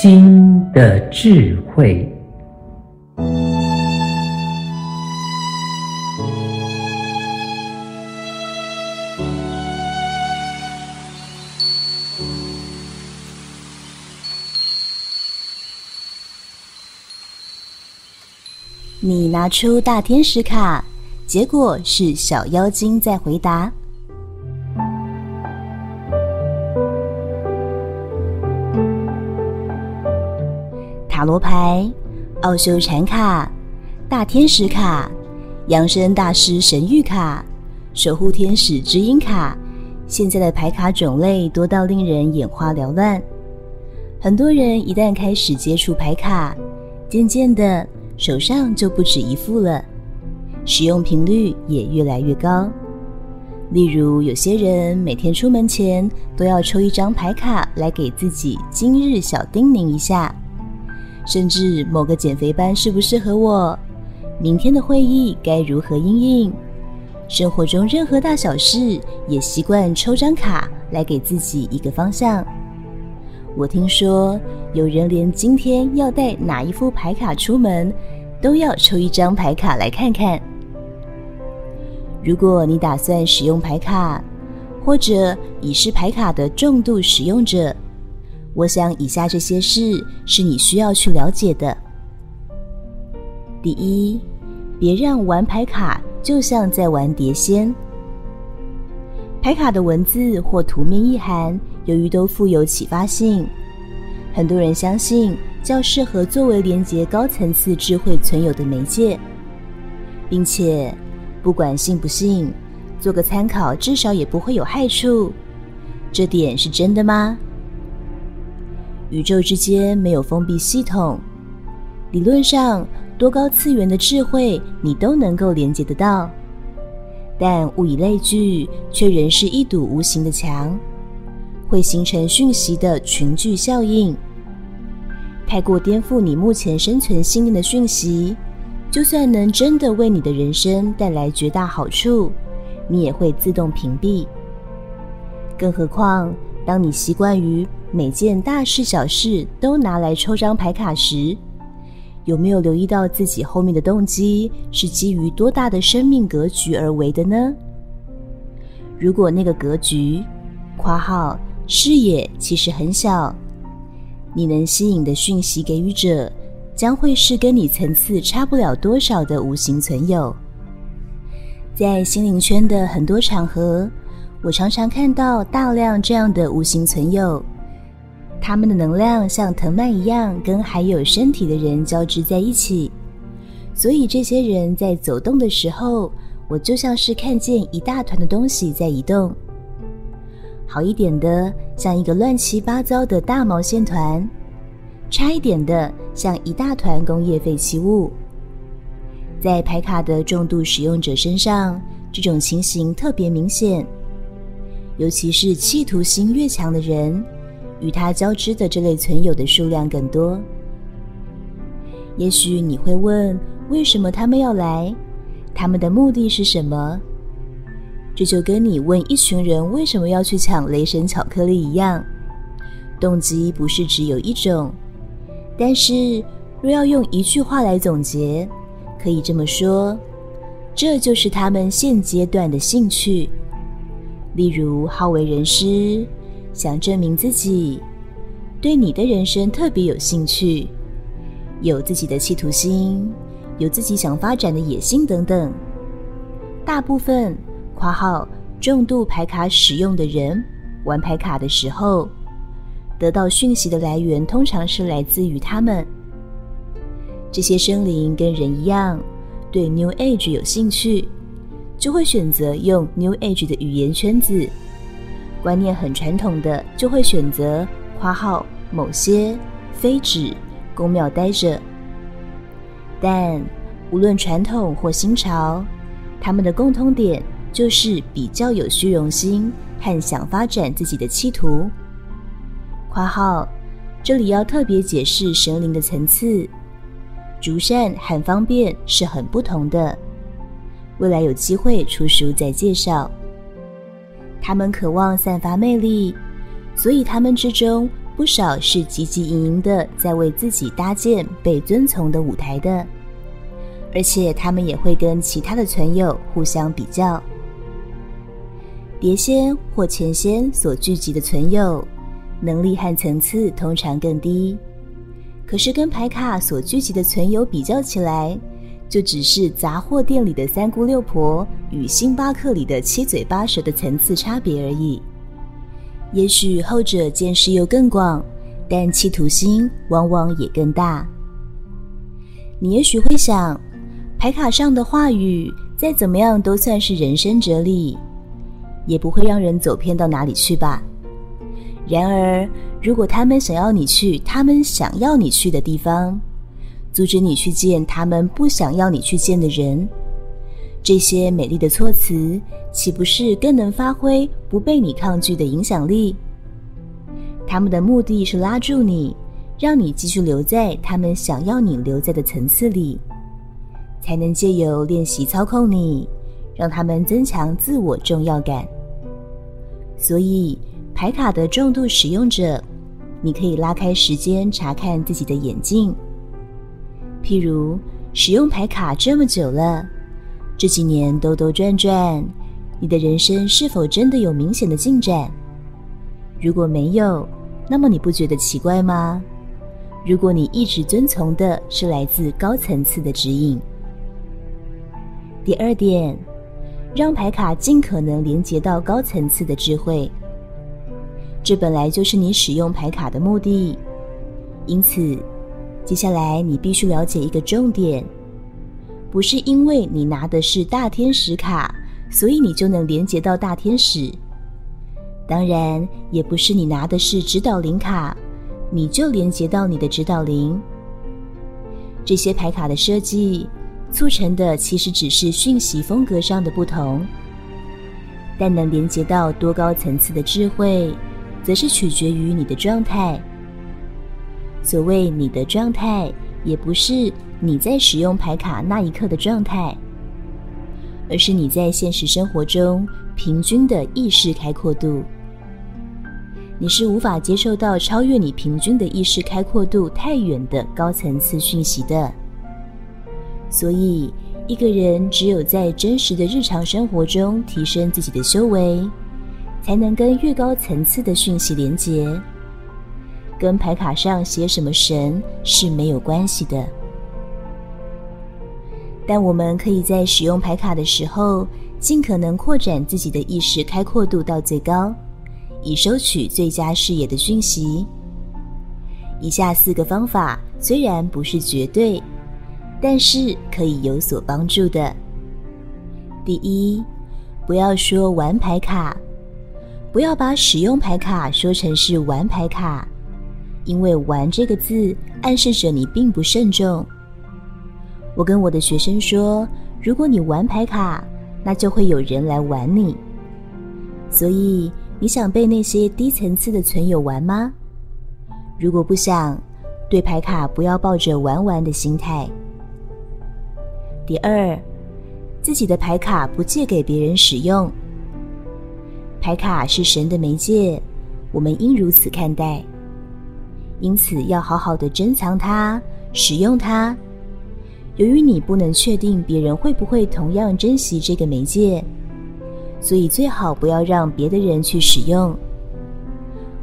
心的智慧。你拿出大天使卡，结果是小妖精在回答。塔罗牌、奥修禅卡、大天使卡、扬升大师神谕卡、守护天使指引卡，现在的牌卡种类多到令人眼花缭乱。很多人一旦开始接触牌卡，渐渐的手上就不止一副了，使用频率也越来越高。例如，有些人每天出门前都要抽一张牌卡来给自己今日小叮咛一下。甚至某个减肥班适不适合我？明天的会议该如何应应？生活中任何大小事也习惯抽张卡来给自己一个方向。我听说有人连今天要带哪一副牌卡出门，都要抽一张牌卡来看看。如果你打算使用牌卡，或者已是牌卡的重度使用者，我想，以下这些事是你需要去了解的。第一，别让玩牌卡就像在玩碟仙。牌卡的文字或图面意涵，由于都富有启发性，很多人相信较适合作为连接高层次智慧存有的媒介，并且不管信不信，做个参考，至少也不会有害处。这点是真的吗？宇宙之间没有封闭系统，理论上多高次元的智慧你都能够连接得到，但物以类聚，却仍是一堵无形的墙，会形成讯息的群聚效应。太过颠覆你目前生存信念的讯息，就算能真的为你的人生带来绝大好处，你也会自动屏蔽。更何况，当你习惯于每件大事小事都拿来抽张牌卡时，有没有留意到自己后面的动机是基于多大的生命格局而为的呢？如果那个格局（括号视野）其实很小，你能吸引的讯息给予者将会是跟你层次差不了多少的无形存有。在心灵圈的很多场合，我常常看到大量这样的无形存有。他们的能量像藤蔓一样，跟还有身体的人交织在一起，所以这些人在走动的时候，我就像是看见一大团的东西在移动。好一点的，像一个乱七八糟的大毛线团；差一点的，像一大团工业废弃物。在牌卡的重度使用者身上，这种情形特别明显，尤其是企图心越强的人。与他交织的这类存有的数量更多。也许你会问，为什么他们要来？他们的目的是什么？这就跟你问一群人为什么要去抢雷神巧克力一样，动机不是只有一种。但是，若要用一句话来总结，可以这么说：这就是他们现阶段的兴趣。例如，好为人师。想证明自己，对你的人生特别有兴趣，有自己的企图心，有自己想发展的野心等等。大部分（括号重度牌卡使用的人）玩牌卡的时候，得到讯息的来源通常是来自于他们。这些生灵跟人一样，对 New Age 有兴趣，就会选择用 New Age 的语言圈子。观念很传统的，就会选择括号某些非指宫庙待着。但无论传统或新潮，他们的共通点就是比较有虚荣心和想发展自己的企图。括号这里要特别解释神灵的层次，逐善和方便是很不同的。未来有机会出书再介绍。他们渴望散发魅力，所以他们之中不少是汲汲营营的在为自己搭建被遵从的舞台的，而且他们也会跟其他的存有互相比较。碟仙或钱仙所聚集的存有，能力和层次通常更低，可是跟牌卡所聚集的存有比较起来，就只是杂货店里的三姑六婆与星巴克里的七嘴八舌的层次差别而已。也许后者见识又更广，但企图心往往也更大。你也许会想，牌卡上的话语再怎么样都算是人生哲理，也不会让人走偏到哪里去吧？然而，如果他们想要你去他们想要你去的地方，阻止你去见他们不想要你去见的人，这些美丽的措辞，岂不是更能发挥不被你抗拒的影响力？他们的目的是拉住你，让你继续留在他们想要你留在的层次里，才能借由练习操控你，让他们增强自我重要感。所以。牌卡的重度使用者，你可以拉开时间查看自己的眼镜。譬如使用牌卡这么久了，这几年兜兜转转，你的人生是否真的有明显的进展？如果没有，那么你不觉得奇怪吗？如果你一直遵从的是来自高层次的指引。第二点，让牌卡尽可能连接到高层次的智慧。这本来就是你使用牌卡的目的，因此，接下来你必须了解一个重点：不是因为你拿的是大天使卡，所以你就能连接到大天使；当然，也不是你拿的是指导灵卡，你就连接到你的指导灵。这些牌卡的设计，促成的其实只是讯息风格上的不同，但能连接到多高层次的智慧，则是取决于你的状态。所谓你的状态，也不是你在使用牌卡那一刻的状态，而是你在现实生活中平均的意识开阔度。你是无法接受到超越你平均的意识开阔度太远的高层次讯息的。所以，一个人只有在真实的日常生活中提升自己的修为。才能跟越高层次的讯息连接，跟牌卡上写什么神是没有关系的。但我们可以在使用牌卡的时候，尽可能扩展自己的意识开阔度到最高，以收取最佳视野的讯息。以下四个方法虽然不是绝对，但是可以有所帮助的。第一，不要说玩牌卡。不要把使用牌卡说成是玩牌卡，因为“玩”这个字暗示着你并不慎重。我跟我的学生说，如果你玩牌卡，那就会有人来玩你。所以，你想被那些低层次的存有玩吗？如果不想，对牌卡不要抱着玩玩的心态。第二，自己的牌卡不借给别人使用。牌卡是神的媒介，我们应如此看待。因此，要好好的珍藏它，使用它。由于你不能确定别人会不会同样珍惜这个媒介，所以最好不要让别的人去使用。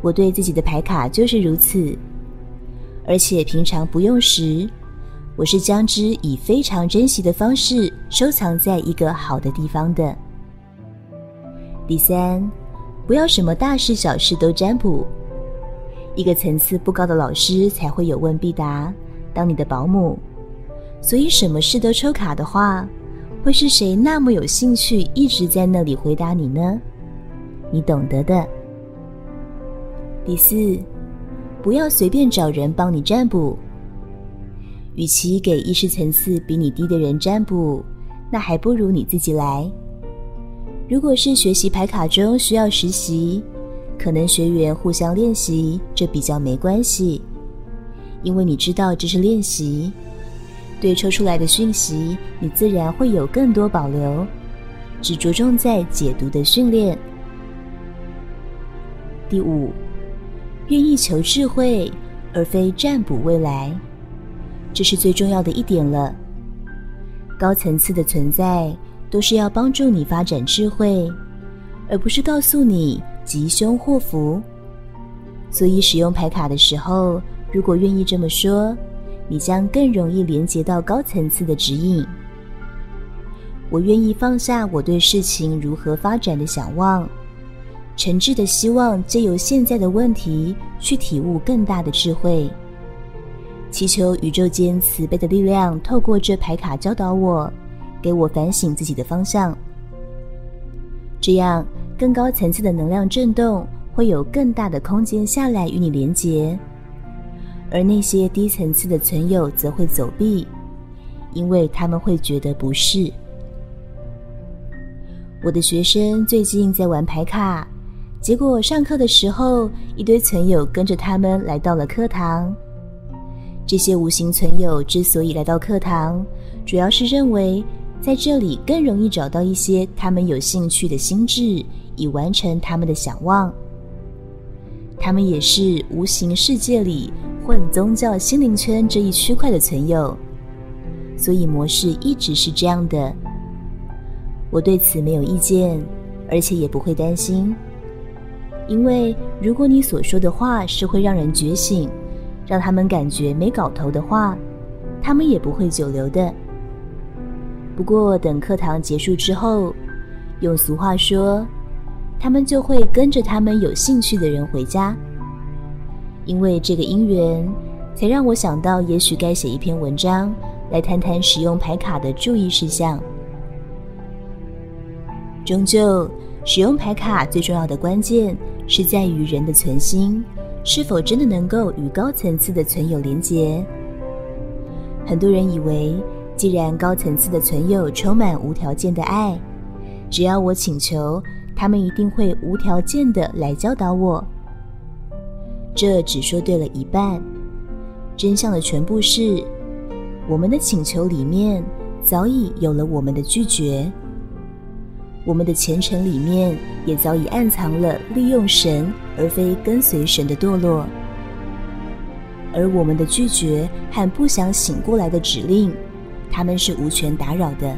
我对自己的牌卡就是如此，而且平常不用时，我是将之以非常珍惜的方式收藏在一个好的地方的。第三，不要什么大事小事都占卜。一个层次不高的老师才会有问必答，当你的保姆。所以什么事都抽卡的话，会是谁那么有兴趣一直在那里回答你呢？你懂得的。第四，不要随便找人帮你占卜。与其给意识层次比你低的人占卜，那还不如你自己来。如果是学习牌卡中需要实习，可能学员互相练习，这比较没关系，因为你知道这是练习。对抽出来的讯息，你自然会有更多保留，只着重在解读的训练。第五，愿意求智慧，而非占卜未来，这是最重要的一点了。高层次的存在都是要帮助你发展智慧，而不是告诉你吉凶祸福。所以使用牌卡的时候，如果愿意这么说，你将更容易连接到高层次的指引。我愿意放下我对事情如何发展的想望。诚挚的希望借由现在的问题去体悟更大的智慧，祈求宇宙间慈悲的力量透过这牌卡教导我，给我反省自己的方向。这样更高层次的能量震动会有更大的空间下来与你连接，而那些低层次的存有则会走避，因为他们会觉得不适。我的学生最近在玩牌卡。结果上课的时候，一堆存有跟着他们来到了课堂。这些无形存有之所以来到课堂，主要是认为在这里更容易找到一些他们有兴趣的心智，以完成他们的想望。他们也是无形世界里混宗教心灵圈这一区块的存有，所以模式一直是这样的。我对此没有意见，而且也不会担心。因为如果你所说的话是会让人觉醒，让他们感觉没搞头的话，他们也不会久留的。不过等课堂结束之后，用俗话说，他们就会跟着他们有兴趣的人回家。因为这个因缘，才让我想到，也许该写一篇文章来谈谈使用牌卡的注意事项。终究，使用牌卡最重要的关键。是在于人的存心是否真的能够与高层次的存有连结。很多人以为，既然高层次的存有充满无条件的爱，只要我请求，他们一定会无条件的来教导我。这只说对了一半，真相的全部是，我们的请求里面早已有了我们的拒绝。我们的虔诚里面也早已暗藏了利用神而非跟随神的堕落，而我们的拒绝和不想醒过来的指令，他们是无权打扰的。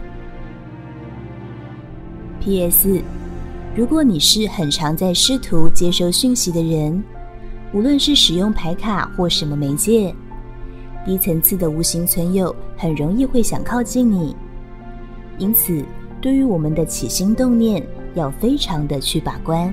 P.S. 如果你是很常在试图接收讯息的人，无论是使用牌卡或什么媒介，低层次的无形存有很容易会想靠近你，因此。对于我们的起心动念，要非常的去把关。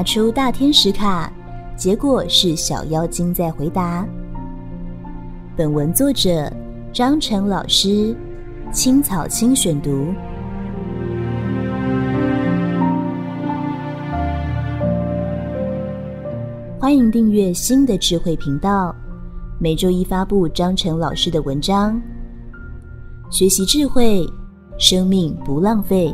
拿出大天使卡，结果是小妖精在回答。本文作者张成老师，青草青选读。欢迎订阅新的智慧频道，每周一发布张成老师的文章，学习智慧，生命不浪费。